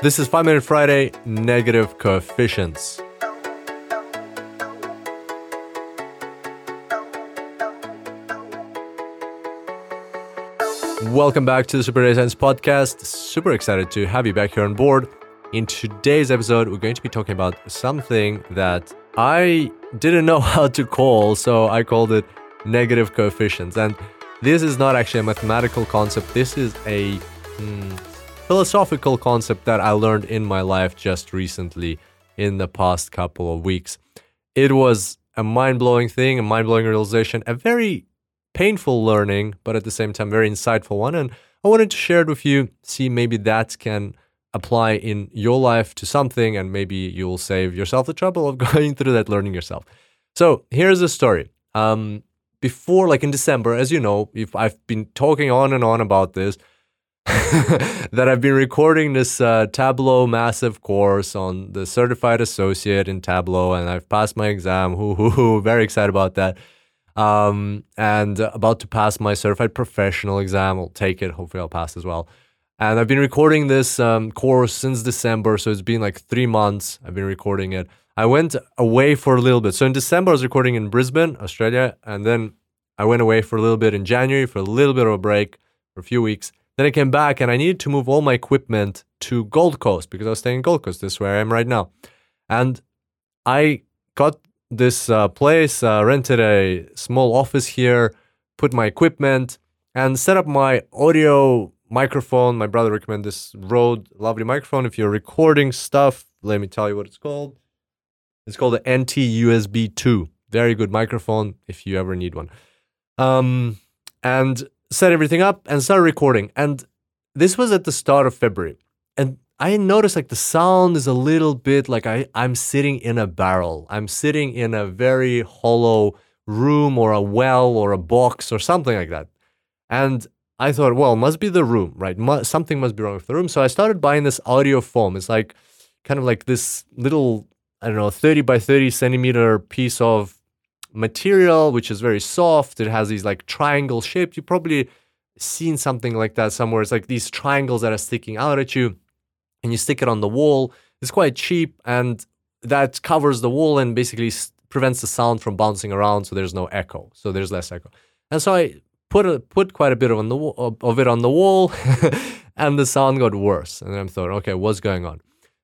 This is 5 Minute Friday Negative Coefficients. Welcome back to the Super Data Science Podcast. Super excited to have you back here on board. In today's episode, we're going to be talking about something that I didn't know how to call, so I called it negative coefficients. And this is not actually a mathematical concept, this is a hmm, philosophical concept that I learned in my life just recently in the past couple of weeks. It was a mind blowing thing, a mind blowing realization, a very painful learning, but at the same time, very insightful one. And I wanted to share it with you, see maybe that can apply in your life to something, and maybe you'll save yourself the trouble of going through that learning yourself. So here's the story. Um, before, like in December, as you know, if I've been talking on and on about this, that I've been recording this uh, Tableau massive course on the certified associate in Tableau, and I've passed my exam. Hoo hoo hoo! Very excited about that. Um, and about to pass my certified professional exam. I'll take it. Hopefully, I'll pass as well. And I've been recording this um, course since December, so it's been like three months. I've been recording it. I went away for a little bit. So in December, I was recording in Brisbane, Australia, and then I went away for a little bit in January for a little bit of a break for a few weeks. Then I came back and I needed to move all my equipment to Gold Coast because I was staying in Gold Coast. This is where I am right now. And I got this uh, place, uh, rented a small office here, put my equipment, and set up my audio microphone. My brother recommended this Rode lovely microphone. If you're recording stuff, let me tell you what it's called. It's called the NT USB 2. Very good microphone if you ever need one. Um, and set everything up and started recording. And this was at the start of February. And I noticed like the sound is a little bit like I, I'm sitting in a barrel. I'm sitting in a very hollow room or a well or a box or something like that. And I thought, well, must be the room, right? something must be wrong with the room. So I started buying this audio foam. It's like kind of like this little I don't know, 30 by 30 centimeter piece of material, which is very soft. It has these like triangle shaped. You probably seen something like that somewhere. It's like these triangles that are sticking out at you, and you stick it on the wall. It's quite cheap, and that covers the wall and basically prevents the sound from bouncing around, so there's no echo. So there's less echo. And so I put a, put quite a bit of on the of it on the wall, and the sound got worse. And I'm thought, okay, what's going on?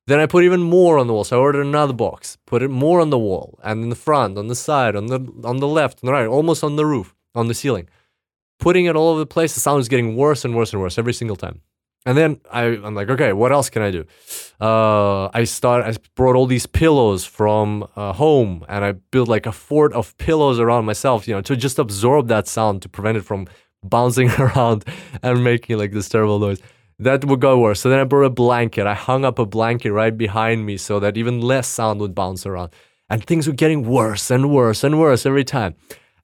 Then I put even more on the wall. So I ordered another box, put it more on the wall, and in the front, on the side, on the on the left, on the right, almost on the roof, on the ceiling. Putting it all over the place, the sound is getting worse and worse and worse every single time. And then I, I'm like, okay, what else can I do? Uh, I start. I brought all these pillows from uh, home, and I built like a fort of pillows around myself, you know, to just absorb that sound to prevent it from bouncing around and making like this terrible noise that would go worse. So then I brought a blanket. I hung up a blanket right behind me so that even less sound would bounce around. And things were getting worse and worse and worse every time.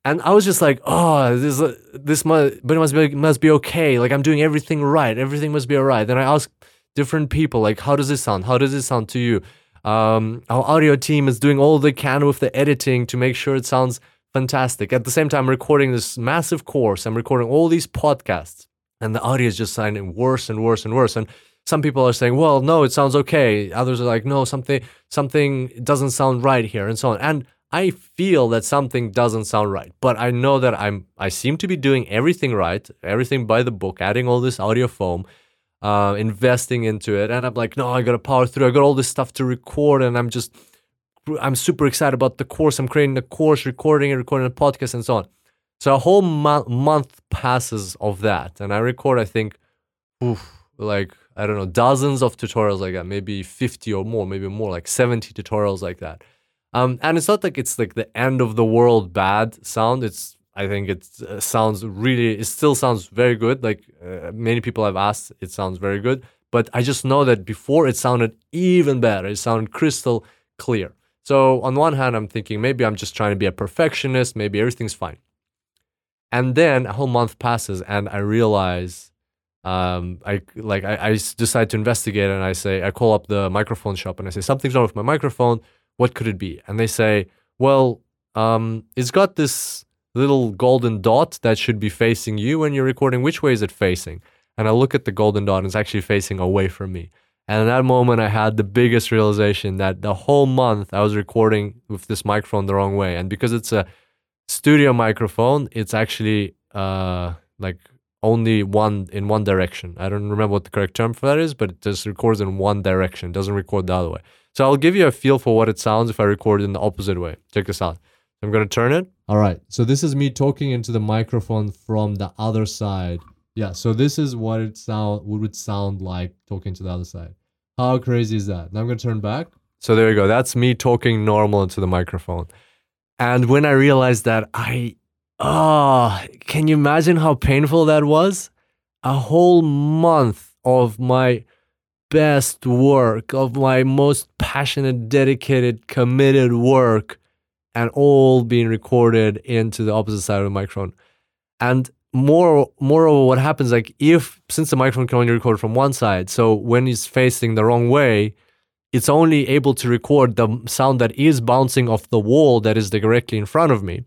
And I was just like, oh, this this must, but it must be must be okay. Like I'm doing everything right. Everything must be alright. Then I asked different people, like, how does this sound? How does it sound to you? Um, our audio team is doing all they can with the editing to make sure it sounds fantastic. At the same time, I'm recording this massive course. I'm recording all these podcasts and the audio is just sounding worse and worse and worse. And some people are saying, "Well, no, it sounds okay." Others are like, "No, something something doesn't sound right here," and so on. And I feel that something doesn't sound right, but I know that I'm I seem to be doing everything right, everything by the book, adding all this audio foam, uh, investing into it, and I'm like, no, I gotta power through. I got all this stuff to record, and I'm just I'm super excited about the course. I'm creating the course, recording and recording a podcast, and so on. So a whole mo- month passes of that, and I record, I think, oof, like I don't know, dozens of tutorials like that, maybe fifty or more, maybe more, like seventy tutorials like that. Um, and it's not like it's like the end of the world bad sound. It's I think it uh, sounds really, it still sounds very good. Like uh, many people have asked, it sounds very good. But I just know that before it sounded even better. It sounded crystal clear. So on one hand, I'm thinking maybe I'm just trying to be a perfectionist. Maybe everything's fine. And then a whole month passes, and I realize, um, I like I, I decide to investigate, and I say I call up the microphone shop, and I say something's wrong with my microphone. What could it be? And they say, well, um, it's got this little golden dot that should be facing you when you're recording. Which way is it facing? And I look at the golden dot, and it's actually facing away from me. And in that moment, I had the biggest realization that the whole month I was recording with this microphone the wrong way. And because it's a studio microphone, it's actually uh, like only one in one direction. I don't remember what the correct term for that is, but it just records in one direction, it doesn't record the other way. So I'll give you a feel for what it sounds if I record it in the opposite way. Check this out. I'm going to turn it. All right. So this is me talking into the microphone from the other side. Yeah. So this is what it sound what would sound like talking to the other side. How crazy is that? Now I'm going to turn back. So there you go. That's me talking normal into the microphone. And when I realized that, I, oh, can you imagine how painful that was? A whole month of my best work, of my most passionate, dedicated, committed work, and all being recorded into the opposite side of the microphone. And more, moreover, what happens like if since the microphone can only record from one side, so when it's facing the wrong way, it's only able to record the sound that is bouncing off the wall that is directly in front of me.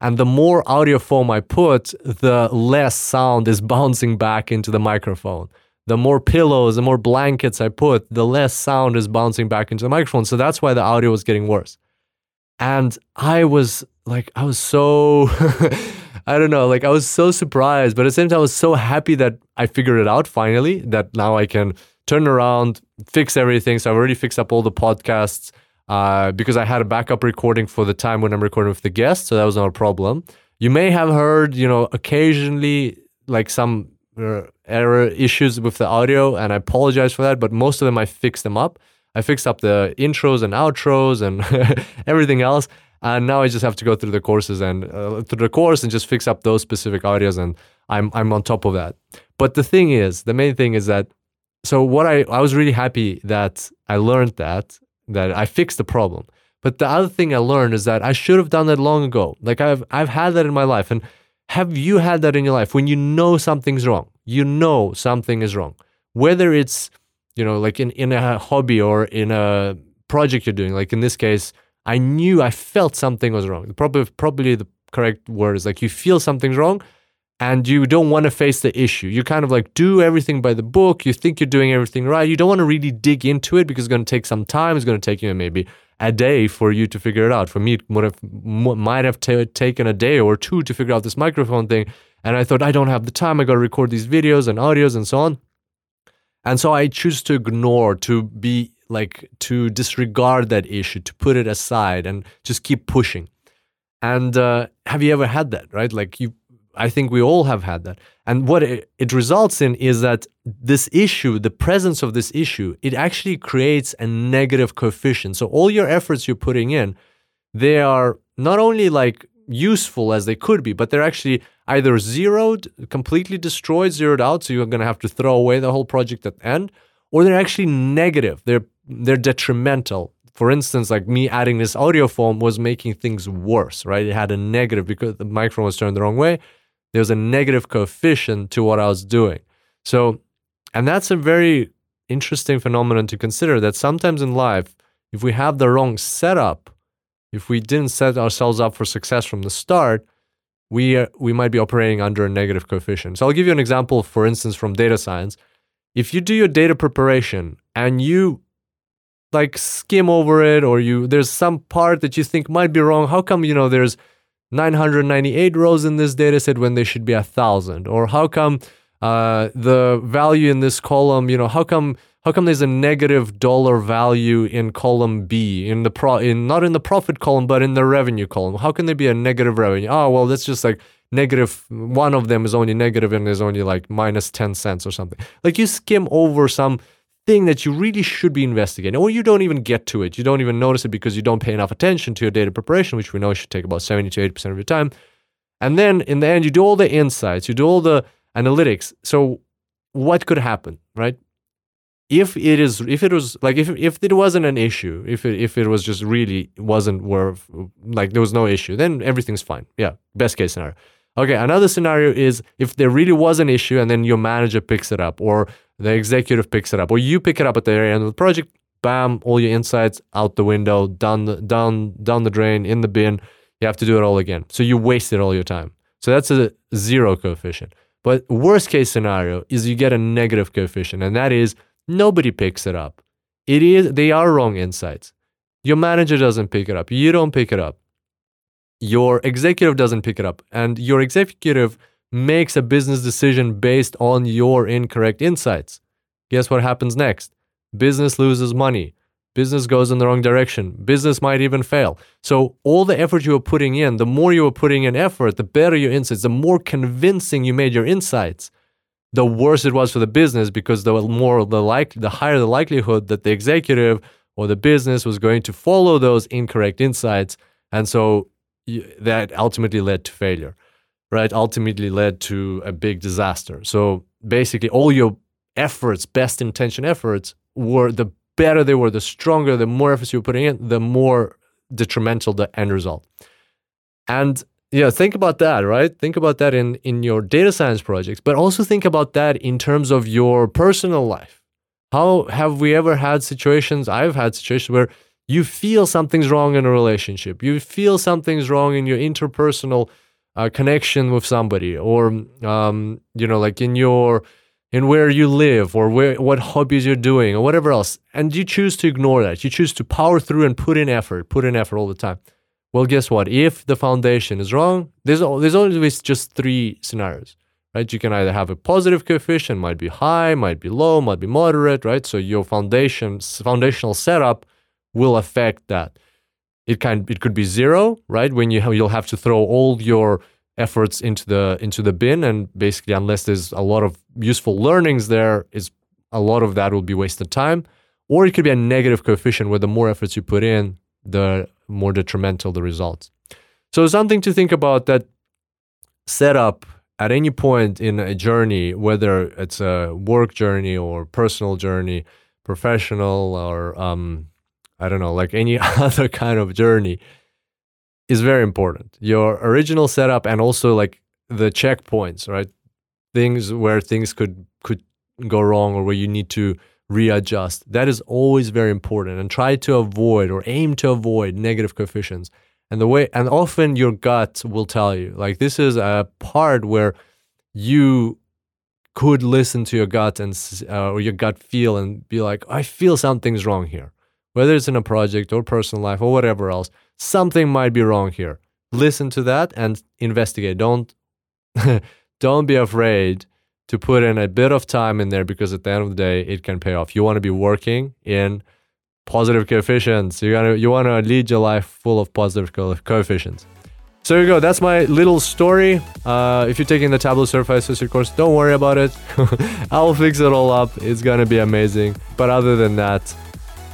And the more audio foam I put, the less sound is bouncing back into the microphone the more pillows, the more blankets I put, the less sound is bouncing back into the microphone. So that's why the audio was getting worse. And I was like, I was so, I don't know, like I was so surprised, but at the same time, I was so happy that I figured it out finally, that now I can turn around, fix everything. So I've already fixed up all the podcasts uh, because I had a backup recording for the time when I'm recording with the guest. So that was not a problem. You may have heard, you know, occasionally like some error issues with the audio, and I apologize for that. But most of them, I fixed them up. I fixed up the intros and outros and everything else. And now I just have to go through the courses and uh, through the course and just fix up those specific audios, and I'm I'm on top of that. But the thing is, the main thing is that so what I I was really happy that I learned that that I fixed the problem. But the other thing I learned is that I should have done that long ago. Like I've I've had that in my life and have you had that in your life when you know something's wrong? You know something is wrong. Whether it's, you know, like in, in a hobby or in a project you're doing, like in this case, I knew I felt something was wrong. Probably probably the correct word is like you feel something's wrong and you don't want to face the issue. You kind of like do everything by the book. You think you're doing everything right. You don't want to really dig into it because it's going to take some time. It's going to take you maybe a day for you to figure it out. For me, it would have, might have t- taken a day or two to figure out this microphone thing. And I thought, I don't have the time. I got to record these videos and audios and so on. And so I choose to ignore, to be like, to disregard that issue, to put it aside and just keep pushing. And uh, have you ever had that, right? Like you I think we all have had that. And what it, it, results in is that this issue, the presence of this issue, it actually creates a negative coefficient. So all your efforts you're putting in, they are not only like useful as they could be, but they're actually either zeroed, completely destroyed, zeroed out, so you're going to have to throw away the whole project at the end, or they're actually negative. They're they're detrimental. For instance, like me adding this audio foam was making things worse, right? It had a negative because the microphone was turned the wrong way there's a negative coefficient to what I was doing. So, and that's a very interesting phenomenon to consider that sometimes in life, if we have the wrong setup, if we didn't set ourselves up for success from the start, we, are, we might be operating under a negative coefficient. So I'll give you an example, for instance, from data science. If you do your data preparation and you like skim over it or you there's some part that you think might be wrong, how come you know there's 998 rows in this data set when there should be a thousand? Or how come uh, the value in this column, you know, how come how come there's a negative dollar value in column B in the pro in not in the profit column but in the revenue column? How can there be a negative revenue? Oh well, that's just like. One of them is only negative and there's only like minus ten cents or something. Like you skim over some thing that you really should be investigating, or you don't even get to it. You don't even notice it because you don't pay enough attention to your data preparation, which we know should take about 70 to 80% of your time. And then in the end, you do all the insights, you do all the analytics. So what could happen, right? If it is, if it was like, if, if it wasn't an issue, if it, if it was just really wasn't worth, like there was no issue, then everything's fine. Yeah. Best case scenario. Okay. Another scenario is if there really was an issue and then your manager picks it up or the executive picks it up, or you pick it up at the end of the project. Bam! All your insights out the window, down the down down the drain, in the bin. You have to do it all again. So you wasted all your time. So that's a zero coefficient. But worst case scenario is you get a negative coefficient, and that is nobody picks it up. It is they are wrong insights. Your manager doesn't pick it up. You don't pick it up. Your executive doesn't pick it up. And your executive makes a business decision based on your incorrect insights. Guess what happens next? Business loses money. Business goes in the wrong direction. Business might even fail. So, all the effort you are putting in, the more you are putting in effort, the better your insights, the more convincing you made your insights, the worse it was for the business because the more the like the higher the likelihood that the executive or the business was going to follow those incorrect insights and so that ultimately led to failure right ultimately led to a big disaster. So basically all your efforts best intention efforts were the better they were the stronger the more efforts you were putting in the more detrimental the end result. And yeah think about that right? Think about that in in your data science projects but also think about that in terms of your personal life. How have we ever had situations i've had situations where you feel something's wrong in a relationship. You feel something's wrong in your interpersonal uh, connection with somebody or um, you know like in your in where you live or where what hobbies you're doing or whatever else and you choose to ignore that you choose to power through and put in effort put in effort all the time well, guess what? If the foundation is wrong, there's there's always just three scenarios, right? You can either have a positive coefficient, might be high, might be low, might be moderate, right? So your foundation foundational setup will affect that. It can it could be zero, right? When you have, you'll have to throw all your efforts into the into the bin, and basically, unless there's a lot of useful learnings there, is a lot of that will be wasted time. Or it could be a negative coefficient where the more efforts you put in, the more detrimental the results. So something to think about that setup at any point in a journey, whether it's a work journey or personal journey, professional or um, I don't know, like any other kind of journey, is very important. Your original setup and also like the checkpoints, right? Things where things could could go wrong or where you need to readjust. That is always very important and try to avoid or aim to avoid negative coefficients. And the way and often your gut will tell you like this is a part where you could listen to your gut and uh, or your gut feel and be like I feel something's wrong here. Whether it's in a project or personal life or whatever else, something might be wrong here. Listen to that and investigate. Don't don't be afraid to put in a bit of time in there because at the end of the day, it can pay off. You want to be working in positive coefficients. You gotta you want to lead your life full of positive co- coefficients. So you go. That's my little story. Uh, if you're taking the Tableau Certified Associate course, don't worry about it. I'll fix it all up. It's gonna be amazing. But other than that,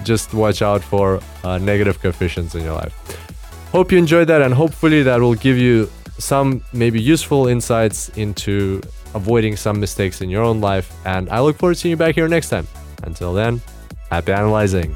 just watch out for uh, negative coefficients in your life. Hope you enjoyed that, and hopefully that will give you some maybe useful insights into avoiding some mistakes in your own life. And I look forward to seeing you back here next time. Until then, happy analyzing.